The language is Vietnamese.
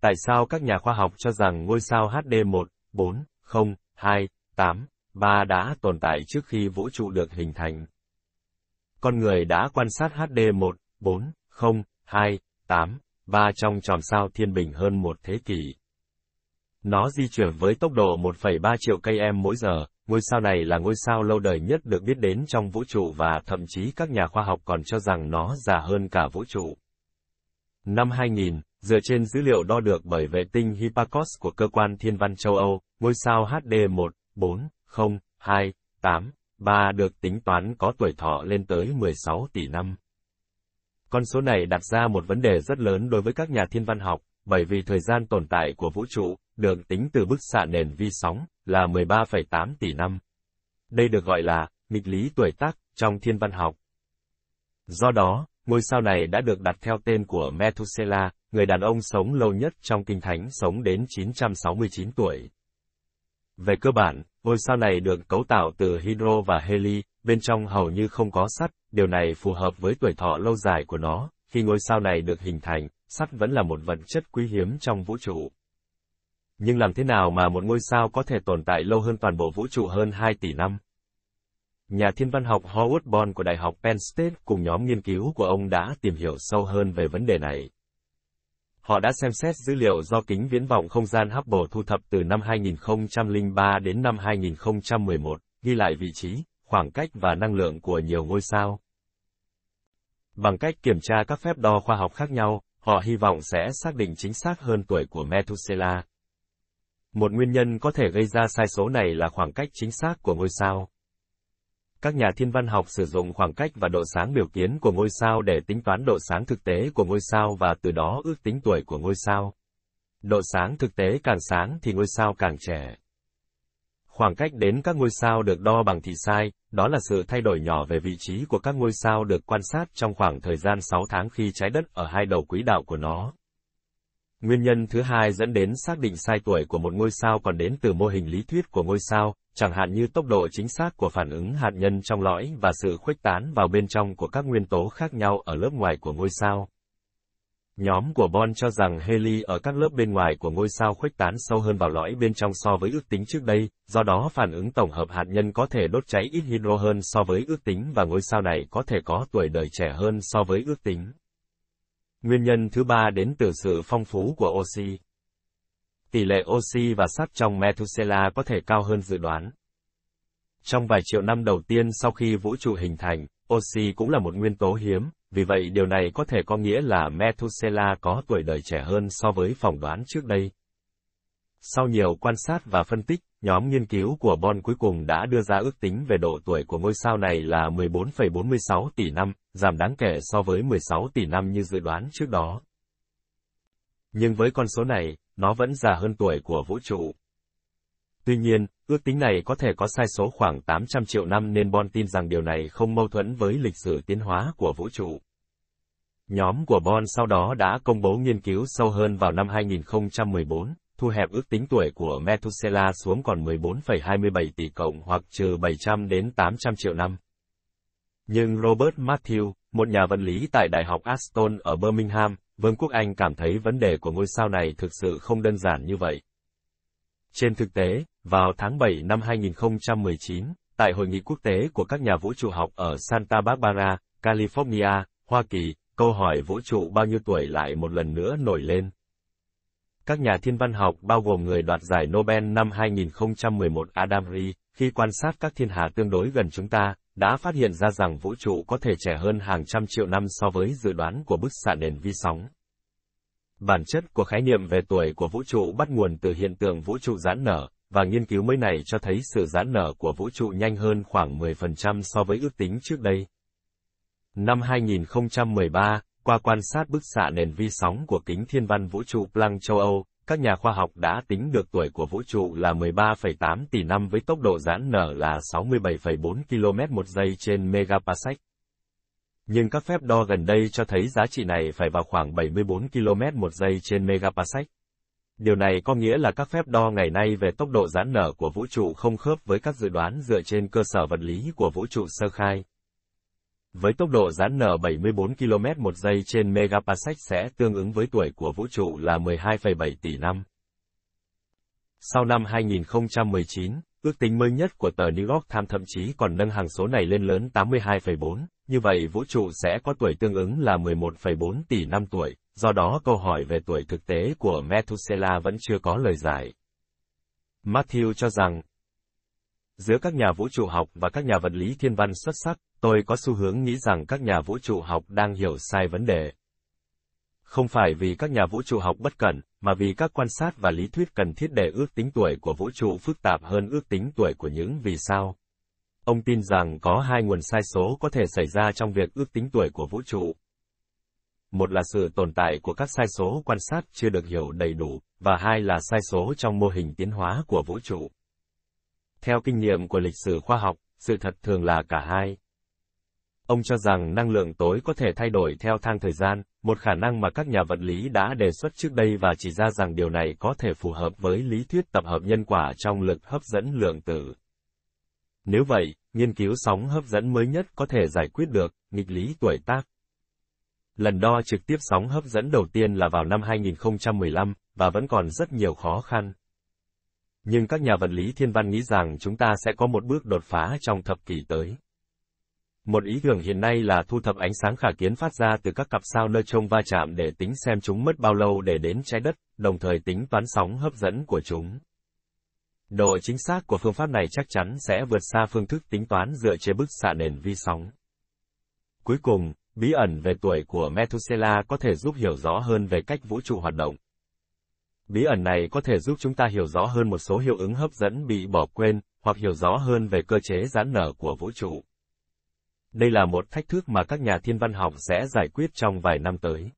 tại sao các nhà khoa học cho rằng ngôi sao HD 1, 4, 0, 2, 8, 3 đã tồn tại trước khi vũ trụ được hình thành? Con người đã quan sát HD 1, 4, 0, 2, 8, 3 trong tròm sao thiên bình hơn một thế kỷ. Nó di chuyển với tốc độ 1,3 triệu cây em mỗi giờ, ngôi sao này là ngôi sao lâu đời nhất được biết đến trong vũ trụ và thậm chí các nhà khoa học còn cho rằng nó già hơn cả vũ trụ. Năm 2000, dựa trên dữ liệu đo được bởi vệ tinh Hipparcos của cơ quan thiên văn châu Âu, ngôi sao HD 140283 được tính toán có tuổi thọ lên tới 16 tỷ năm. Con số này đặt ra một vấn đề rất lớn đối với các nhà thiên văn học, bởi vì thời gian tồn tại của vũ trụ, được tính từ bức xạ nền vi sóng, là 13,8 tỷ năm. Đây được gọi là nghịch lý tuổi tác trong thiên văn học. Do đó, ngôi sao này đã được đặt theo tên của Methuselah, người đàn ông sống lâu nhất trong kinh thánh sống đến 969 tuổi. Về cơ bản, ngôi sao này được cấu tạo từ hydro và heli, bên trong hầu như không có sắt, điều này phù hợp với tuổi thọ lâu dài của nó. Khi ngôi sao này được hình thành, sắt vẫn là một vật chất quý hiếm trong vũ trụ. Nhưng làm thế nào mà một ngôi sao có thể tồn tại lâu hơn toàn bộ vũ trụ hơn 2 tỷ năm? Nhà thiên văn học Howard Bond của Đại học Penn State cùng nhóm nghiên cứu của ông đã tìm hiểu sâu hơn về vấn đề này. Họ đã xem xét dữ liệu do kính viễn vọng không gian Hubble thu thập từ năm 2003 đến năm 2011, ghi lại vị trí, khoảng cách và năng lượng của nhiều ngôi sao. Bằng cách kiểm tra các phép đo khoa học khác nhau, họ hy vọng sẽ xác định chính xác hơn tuổi của Methuselah. Một nguyên nhân có thể gây ra sai số này là khoảng cách chính xác của ngôi sao. Các nhà thiên văn học sử dụng khoảng cách và độ sáng biểu kiến của ngôi sao để tính toán độ sáng thực tế của ngôi sao và từ đó ước tính tuổi của ngôi sao. Độ sáng thực tế càng sáng thì ngôi sao càng trẻ. Khoảng cách đến các ngôi sao được đo bằng thị sai, đó là sự thay đổi nhỏ về vị trí của các ngôi sao được quan sát trong khoảng thời gian 6 tháng khi trái đất ở hai đầu quỹ đạo của nó. Nguyên nhân thứ hai dẫn đến xác định sai tuổi của một ngôi sao còn đến từ mô hình lý thuyết của ngôi sao, chẳng hạn như tốc độ chính xác của phản ứng hạt nhân trong lõi và sự khuếch tán vào bên trong của các nguyên tố khác nhau ở lớp ngoài của ngôi sao. Nhóm của Bon cho rằng heli ở các lớp bên ngoài của ngôi sao khuếch tán sâu hơn vào lõi bên trong so với ước tính trước đây, do đó phản ứng tổng hợp hạt nhân có thể đốt cháy ít hydro hơn so với ước tính và ngôi sao này có thể có tuổi đời trẻ hơn so với ước tính. Nguyên nhân thứ ba đến từ sự phong phú của oxy. Tỷ lệ oxy và sắt trong Methuselah có thể cao hơn dự đoán. Trong vài triệu năm đầu tiên sau khi vũ trụ hình thành, oxy cũng là một nguyên tố hiếm, vì vậy điều này có thể có nghĩa là Methuselah có tuổi đời trẻ hơn so với phỏng đoán trước đây. Sau nhiều quan sát và phân tích, nhóm nghiên cứu của Bon cuối cùng đã đưa ra ước tính về độ tuổi của ngôi sao này là 14,46 tỷ năm, giảm đáng kể so với 16 tỷ năm như dự đoán trước đó. Nhưng với con số này, nó vẫn già hơn tuổi của vũ trụ. Tuy nhiên, ước tính này có thể có sai số khoảng 800 triệu năm nên Bon tin rằng điều này không mâu thuẫn với lịch sử tiến hóa của vũ trụ. Nhóm của Bon sau đó đã công bố nghiên cứu sâu hơn vào năm 2014, thu hẹp ước tính tuổi của Methuselah xuống còn 14,27 tỷ cộng hoặc trừ 700 đến 800 triệu năm. Nhưng Robert Matthew, một nhà vật lý tại Đại học Aston ở Birmingham, Vương quốc Anh cảm thấy vấn đề của ngôi sao này thực sự không đơn giản như vậy. Trên thực tế, vào tháng 7 năm 2019, tại hội nghị quốc tế của các nhà vũ trụ học ở Santa Barbara, California, Hoa Kỳ, câu hỏi vũ trụ bao nhiêu tuổi lại một lần nữa nổi lên. Các nhà thiên văn học bao gồm người đoạt giải Nobel năm 2011 Adam Ri, khi quan sát các thiên hà tương đối gần chúng ta, đã phát hiện ra rằng vũ trụ có thể trẻ hơn hàng trăm triệu năm so với dự đoán của bức xạ nền vi sóng. Bản chất của khái niệm về tuổi của vũ trụ bắt nguồn từ hiện tượng vũ trụ giãn nở, và nghiên cứu mới này cho thấy sự giãn nở của vũ trụ nhanh hơn khoảng 10% so với ước tính trước đây. Năm 2013, qua quan sát bức xạ nền vi sóng của kính thiên văn vũ trụ Planck châu Âu, các nhà khoa học đã tính được tuổi của vũ trụ là 13,8 tỷ năm với tốc độ giãn nở là 67,4 km một giây trên megaparsec. Nhưng các phép đo gần đây cho thấy giá trị này phải vào khoảng 74 km một giây trên megaparsec. Điều này có nghĩa là các phép đo ngày nay về tốc độ giãn nở của vũ trụ không khớp với các dự đoán dựa trên cơ sở vật lý của vũ trụ sơ khai. Với tốc độ giãn nở 74 km một giây trên megaparsec sẽ tương ứng với tuổi của vũ trụ là 12,7 tỷ năm. Sau năm 2019, ước tính mới nhất của tờ New York Times thậm chí còn nâng hàng số này lên lớn 82,4, như vậy vũ trụ sẽ có tuổi tương ứng là 11,4 tỷ năm tuổi, do đó câu hỏi về tuổi thực tế của Methuselah vẫn chưa có lời giải. Matthew cho rằng, giữa các nhà vũ trụ học và các nhà vật lý thiên văn xuất sắc, tôi có xu hướng nghĩ rằng các nhà vũ trụ học đang hiểu sai vấn đề. Không phải vì các nhà vũ trụ học bất cẩn, mà vì các quan sát và lý thuyết cần thiết để ước tính tuổi của vũ trụ phức tạp hơn ước tính tuổi của những vì sao. Ông tin rằng có hai nguồn sai số có thể xảy ra trong việc ước tính tuổi của vũ trụ. Một là sự tồn tại của các sai số quan sát chưa được hiểu đầy đủ, và hai là sai số trong mô hình tiến hóa của vũ trụ. Theo kinh nghiệm của lịch sử khoa học, sự thật thường là cả hai. Ông cho rằng năng lượng tối có thể thay đổi theo thang thời gian, một khả năng mà các nhà vật lý đã đề xuất trước đây và chỉ ra rằng điều này có thể phù hợp với lý thuyết tập hợp nhân quả trong lực hấp dẫn lượng tử. Nếu vậy, nghiên cứu sóng hấp dẫn mới nhất có thể giải quyết được nghịch lý tuổi tác. Lần đo trực tiếp sóng hấp dẫn đầu tiên là vào năm 2015 và vẫn còn rất nhiều khó khăn. Nhưng các nhà vật lý thiên văn nghĩ rằng chúng ta sẽ có một bước đột phá trong thập kỷ tới. Một ý tưởng hiện nay là thu thập ánh sáng khả kiến phát ra từ các cặp sao nơi trông va chạm để tính xem chúng mất bao lâu để đến trái đất, đồng thời tính toán sóng hấp dẫn của chúng. Độ chính xác của phương pháp này chắc chắn sẽ vượt xa phương thức tính toán dựa trên bức xạ nền vi sóng. Cuối cùng, bí ẩn về tuổi của Methuselah có thể giúp hiểu rõ hơn về cách vũ trụ hoạt động. Bí ẩn này có thể giúp chúng ta hiểu rõ hơn một số hiệu ứng hấp dẫn bị bỏ quên, hoặc hiểu rõ hơn về cơ chế giãn nở của vũ trụ. Đây là một thách thức mà các nhà thiên văn học sẽ giải quyết trong vài năm tới.